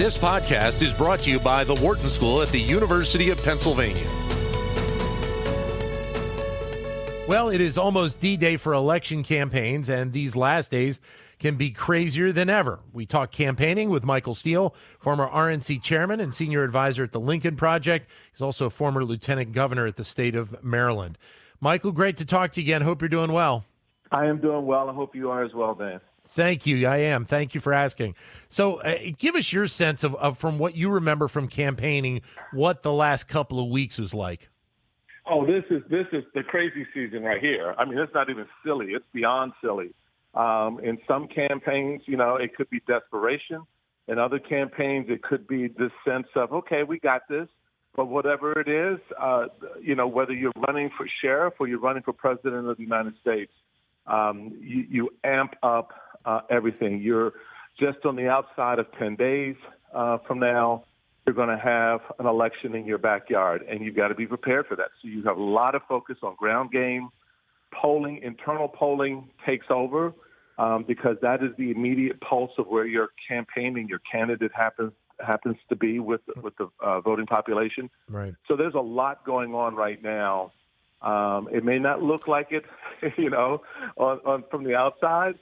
This podcast is brought to you by the Wharton School at the University of Pennsylvania. Well, it is almost D Day for election campaigns, and these last days can be crazier than ever. We talk campaigning with Michael Steele, former RNC chairman and senior advisor at the Lincoln Project. He's also a former lieutenant governor at the state of Maryland. Michael, great to talk to you again. Hope you're doing well. I am doing well. I hope you are as well, Dan. Thank you. I am. Thank you for asking. So, uh, give us your sense of, of, from what you remember from campaigning, what the last couple of weeks was like. Oh, this is this is the crazy season right here. I mean, it's not even silly; it's beyond silly. Um, in some campaigns, you know, it could be desperation. In other campaigns, it could be this sense of, okay, we got this. But whatever it is, uh, you know, whether you're running for sheriff or you're running for president of the United States, um, you, you amp up uh, everything. You're just on the outside of 10 days uh, from now. You're going to have an election in your backyard, and you've got to be prepared for that. So you have a lot of focus on ground game. Polling, internal polling takes over um, because that is the immediate pulse of where your campaigning, your candidate happens happens to be with with the uh, voting population. Right. So there's a lot going on right now. Um, it may not look like it, you know, on, on from the outside,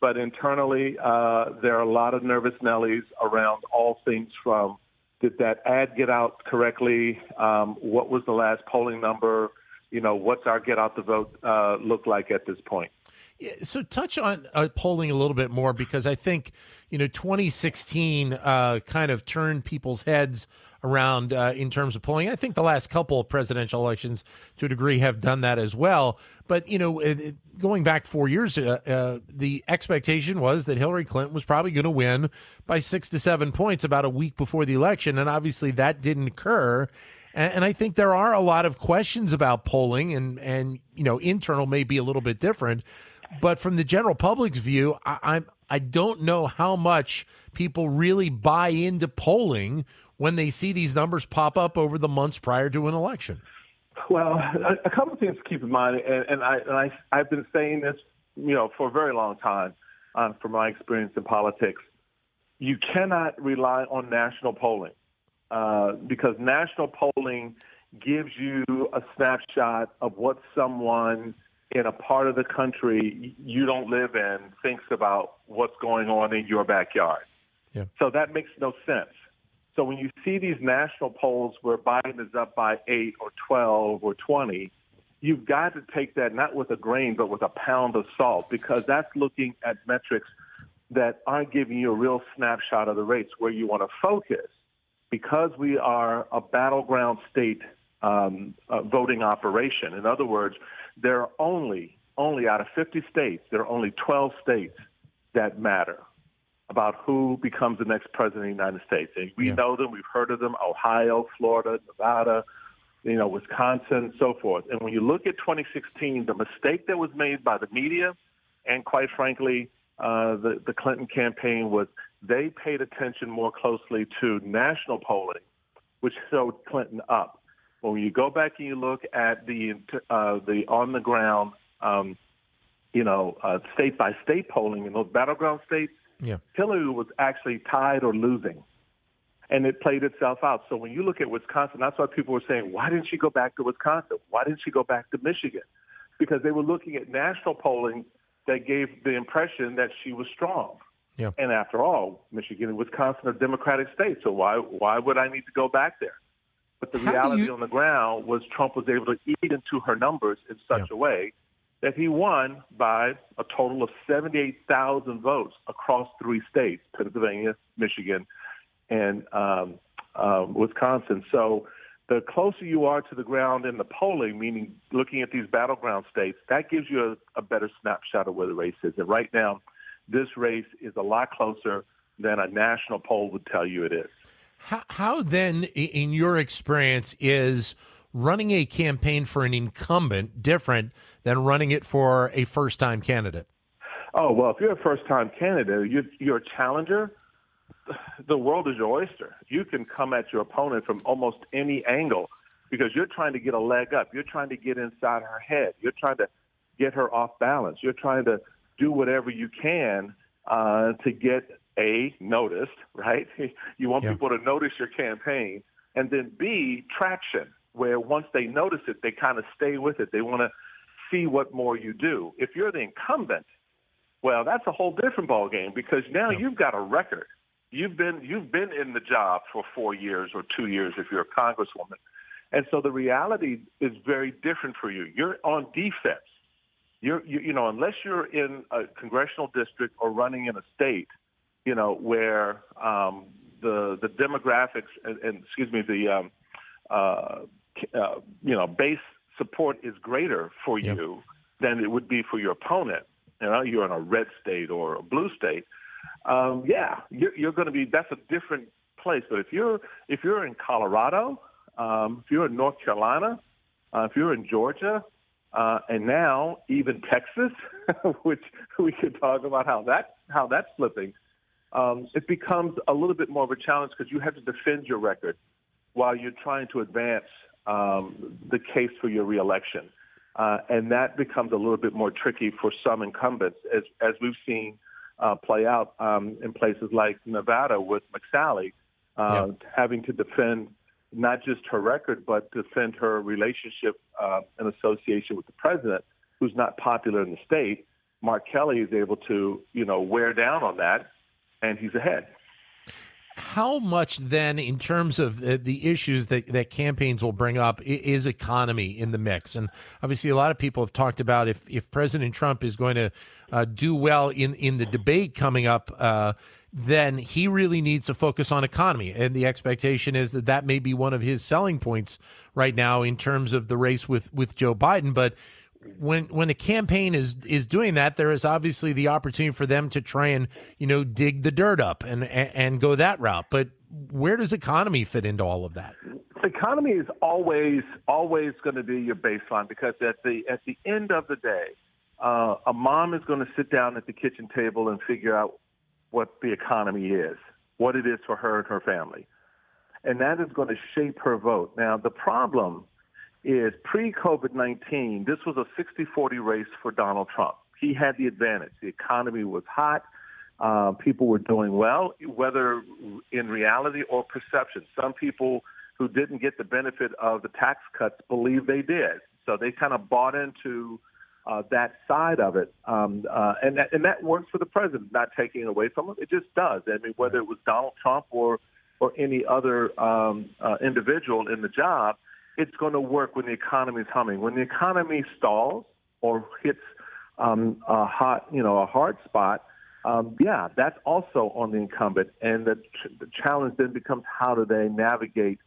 but internally uh, there are a lot of nervous Nellies around all things from did that ad get out correctly? Um, what was the last polling number? You know, what's our get out the vote uh, look like at this point? Yeah, so touch on uh, polling a little bit more because I think you know 2016 uh, kind of turned people's heads around uh, in terms of polling. I think the last couple of presidential elections, to a degree, have done that as well. But you know, it, it, going back four years, uh, uh, the expectation was that Hillary Clinton was probably going to win by six to seven points about a week before the election, and obviously that didn't occur. And, and I think there are a lot of questions about polling, and and you know, internal may be a little bit different. But from the general public's view, I, I'm I don't know how much people really buy into polling when they see these numbers pop up over the months prior to an election. Well, a, couple of things to keep in mind, and, and I and I I've been saying this, you know, for a very long time, uh, from my experience in politics. You cannot rely on national polling uh, because national polling gives you a snapshot of what someone in a part of the country you don't live in thinks about what's going on in your backyard. Yeah. So that makes no sense. So when you see these national polls where Biden is up by 8 or 12 or 20, you've got to take that not with a grain but with a pound of salt because that's looking at metrics that aren't giving you a real snapshot of the race where you want to focus because we are a battleground state um, uh, voting operation. In other words, there are only, only out of 50 states, there are only 12 states that matter about who becomes the next president of the United States. And we yeah. know them, we've heard of them, Ohio, Florida, Nevada, you know, Wisconsin, so forth. And when you look at 2016, the mistake that was made by the media and quite frankly, uh, the, the Clinton campaign was they paid attention more closely to national polling, which showed Clinton up. When you go back and you look at the uh, the on the ground, um, you know, uh, state by state polling in those battleground states, yeah. Hillary was actually tied or losing, and it played itself out. So when you look at Wisconsin, that's why people were saying, why didn't she go back to Wisconsin? Why didn't she go back to Michigan? Because they were looking at national polling that gave the impression that she was strong. Yeah. And after all, Michigan and Wisconsin are Democratic states, so why why would I need to go back there? But the How reality you... on the ground was Trump was able to eat into her numbers in such yeah. a way that he won by a total of 78,000 votes across three states Pennsylvania, Michigan, and um, um, Wisconsin. So the closer you are to the ground in the polling, meaning looking at these battleground states, that gives you a, a better snapshot of where the race is. And right now, this race is a lot closer than a national poll would tell you it is. How, how then, in your experience, is running a campaign for an incumbent different than running it for a first time candidate? Oh, well, if you're a first time candidate, you're, you're a challenger, the world is your oyster. You can come at your opponent from almost any angle because you're trying to get a leg up. You're trying to get inside her head. You're trying to get her off balance. You're trying to do whatever you can uh, to get A, noticed, right? You want Yeah. people to notice your campaign. And then B, traction, where once they notice it, they kind of stay with it. They want to see what more you do. If you're the incumbent, well, that's a whole different ballgame because now Yeah. you've got a record. You've been you've been in the job for four years or two years if you're a congresswoman, and so the reality is very different for you. You're on defense. You're you, you know unless you're in a congressional district or running in a state, you know where um, the the demographics and, and excuse me the um, uh, uh, you know base support is greater for Yep. you than it would be for your opponent. You know, you're in a red state or a blue state. Um, yeah, you're, you're going to be. That's a different place. But if you're if you're in Colorado, um, if you're in North Carolina, uh, if you're in Georgia, uh, and now even Texas, which we could talk about how that how that's flipping. Um, it becomes a little bit more of a challenge because you have to defend your record while you're trying to advance um, the case for your reelection. Uh, and that becomes a little bit more tricky for some incumbents, as, as we've seen uh, play out um, in places like Nevada with McSally, uh, having to defend not just her record, but defend her relationship uh, and association with the president, who's not popular in the state. Mark Kelly is able to, you know, wear down on that, and he's ahead. How much then, in terms of the issues that, that campaigns will bring up, is economy in the mix? And obviously, a lot of people have talked about if, if President Trump is going to uh, do well in, in the debate coming up, uh, then he really needs to focus on economy. And the expectation is that that may be one of his selling points right now in terms of the race with, with Joe Biden. But when when the campaign is is doing that, there is obviously the opportunity for them to try and you know dig the dirt up and and, and go that route. But where does economy fit into all of that? economy is always always going to be your baseline because at the at the end of the day, uh, a mom is going to sit down at the kitchen table and figure out what the economy is, what it is for her and her family, and that is going to shape her vote. Now, the problem is pre-COVID nineteen, this was a 60-40 race for Donald Trump. He had the advantage. The economy was hot. Uh, people were doing well, whether in reality or perception. Some people who didn't get the benefit of the tax cuts believe they did. So they kind of bought into uh, that side of it, um, uh, and that, and that works for the president. Not taking it away from him, it just does. I mean, whether it was Donald Trump or or any other um, uh, individual in the job, it's going to work when the economy is humming. When the economy stalls or hits um, a hot, you know, a hard spot, um, yeah, that's also on the incumbent. And the, ch- the challenge then becomes how do they navigate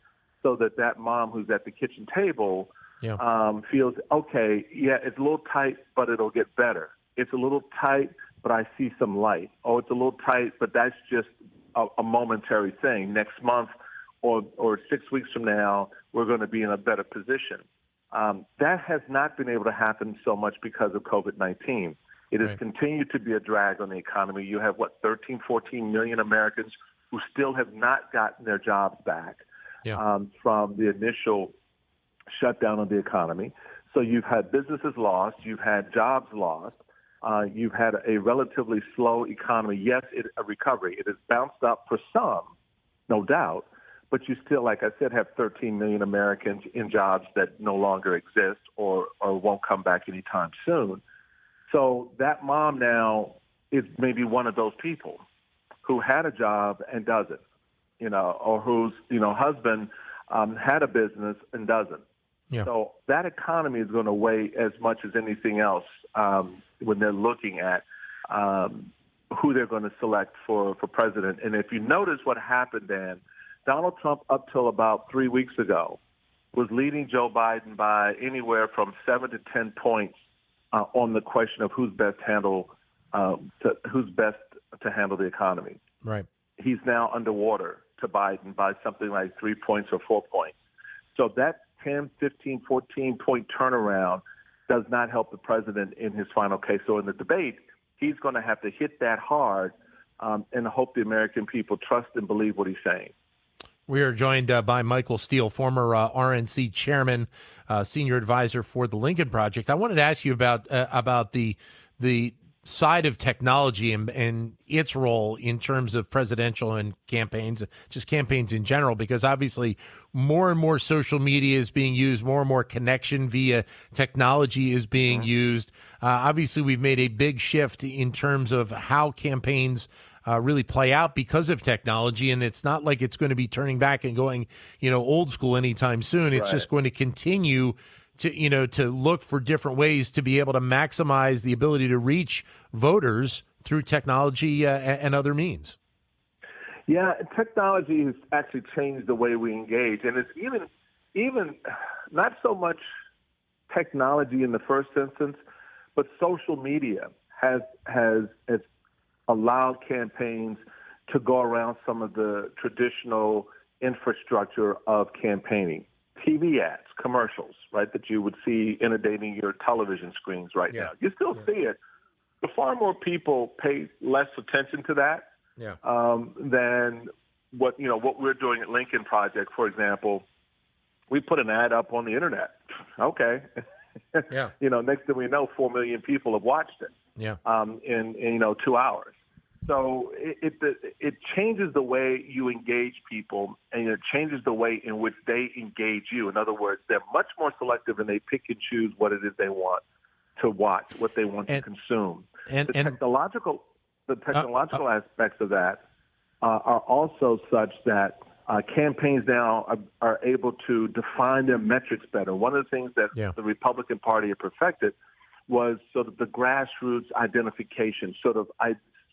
so that that mom who's at the kitchen table Yeah. um, feels okay. Yeah, it's a little tight, but it'll get better. It's a little tight, but I see some light. Oh, it's a little tight, but that's just a, a momentary thing. Next month or or six weeks from now, we're going to be in a better position. Um, that has not been able to happen so much because of COVID 19. It has Right. continued to be a drag on the economy. You have, what, 13, 14 million Americans who still have not gotten their jobs back Yeah. um, from the initial shutdown of the economy. So you've had businesses lost, you've had jobs lost, uh, you've had a relatively slow economy. Yes, it, a recovery. It has bounced up for some, no doubt, but you still, like I said, have 13 million Americans in jobs that no longer exist or, or won't come back anytime soon. So that mom now is maybe one of those people who had a job and doesn't, you know, or whose, you know, husband um, had a business and doesn't. Yeah. So that economy is going to weigh as much as anything else um, when they're looking at um, who they're going to select for, for president. And if you notice what happened, Dan, Donald Trump, up till about three weeks ago, was leading Joe Biden by anywhere from seven to ten points uh, on the question of who's best handle uh, to, who's best to handle the economy Right. he's now underwater to Biden by something like three points or four points. So that 10, 15, 14 point turnaround does not help the president in his final case. So in the debate, he's going to have to hit that hard um, and hope the American people trust and believe what he's saying. We are joined uh, by Michael Steele, former uh, RNC chairman, uh, senior advisor for the Lincoln Project. I wanted to ask you about uh, about the the side of technology and, and its role in terms of presidential and campaigns, just campaigns in general, because obviously more and more social media is being used, more and more connection via technology is being mm-hmm. used. Uh, obviously, we've made a big shift in terms of how campaigns. Uh, really play out because of technology, and it's not like it's going to be turning back and going, you know, old school anytime soon. It's right. just going to continue to you know to look for different ways to be able to maximize the ability to reach voters through technology uh, and other means. Yeah, technology has actually changed the way we engage, and it's even even not so much technology in the first instance, but social media has has has allowed campaigns to go around some of the traditional infrastructure of campaigning. TV ads, commercials, right, that you would see inundating your television screens right yeah. now. You still yeah. see it, but far more people pay less attention to that yeah. um, than what you know what we're doing at Lincoln Project, for example. We put an ad up on the internet. Okay. Yeah. you know, next thing we know, four million people have watched it. Yeah. Um, in, in you know two hours. So it, it, it changes the way you engage people, and it changes the way in which they engage you. In other words, they're much more selective, and they pick and choose what it is they want to watch, what they want and, to consume. And, the and, technological, the technological uh, uh, aspects of that uh, are also such that uh, campaigns now are, are, able to define their metrics better. One of the things that yeah. the Republican Party had perfected was sort of the grassroots identification, sort of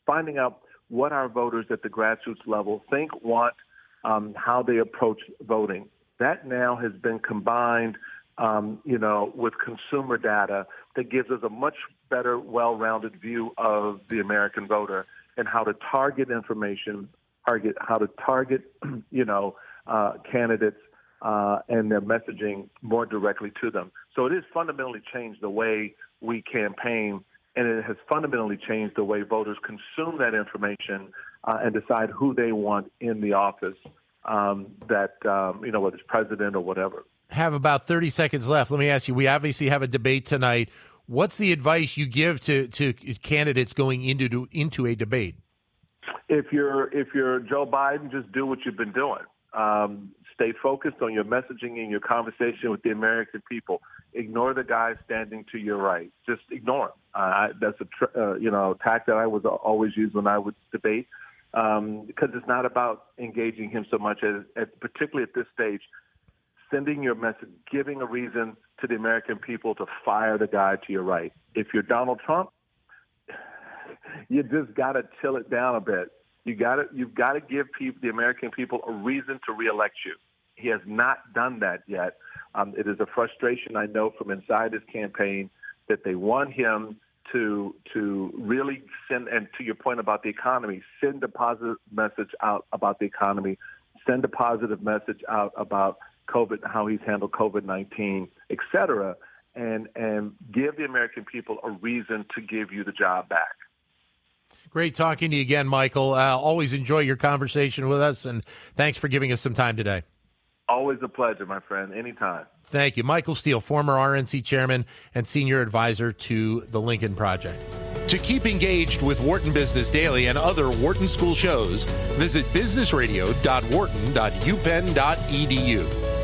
finding out what our voters at the grassroots level think, want, um, how they approach voting. That now has been combined, um, you know, with consumer data that gives us a much better, well-rounded view of the American voter and how to target information, target how to target, you know, uh, candidates uh, and their messaging more directly to them. So it has fundamentally changed the way we campaign and it has fundamentally changed the way voters consume that information uh, and decide who they want in the office um, that um, you know whether it's president or whatever. Have about thirty seconds left. Let me ask you. We obviously have a debate tonight. What's the advice you give to, to candidates going into into a debate? If you're if you're Joe Biden, just do what you've been doing. Um, stay focused on your messaging and your conversation with the American people. Ignore the guy standing to your right. Just ignore him. Uh, that's a tr- uh, you know tack that I was always use when I would debate um, because it's not about engaging him so much as, as particularly at this stage, sending your message, giving a reason to the American people to fire the guy to your right. If you're Donald Trump, you just got to chill it down a bit. You got to you've got to give people, the American people a reason to reelect you. He has not done that yet. Um, it is a frustration I know from inside his campaign that they want him to to really send and to your point about the economy, send a positive message out about the economy, send a positive message out about COVID, how he's handled COVID nineteen, et cetera, and and give the American people a reason to give you the job back. Great talking to you again, Michael. Uh, always enjoy your conversation with us, and thanks for giving us some time today. Always a pleasure, my friend. Anytime. Thank you. Michael Steele, former RNC chairman and senior advisor to the Lincoln Project. To keep engaged with Wharton Business Daily and other Wharton School shows, visit businessradio.wharton.upenn.edu.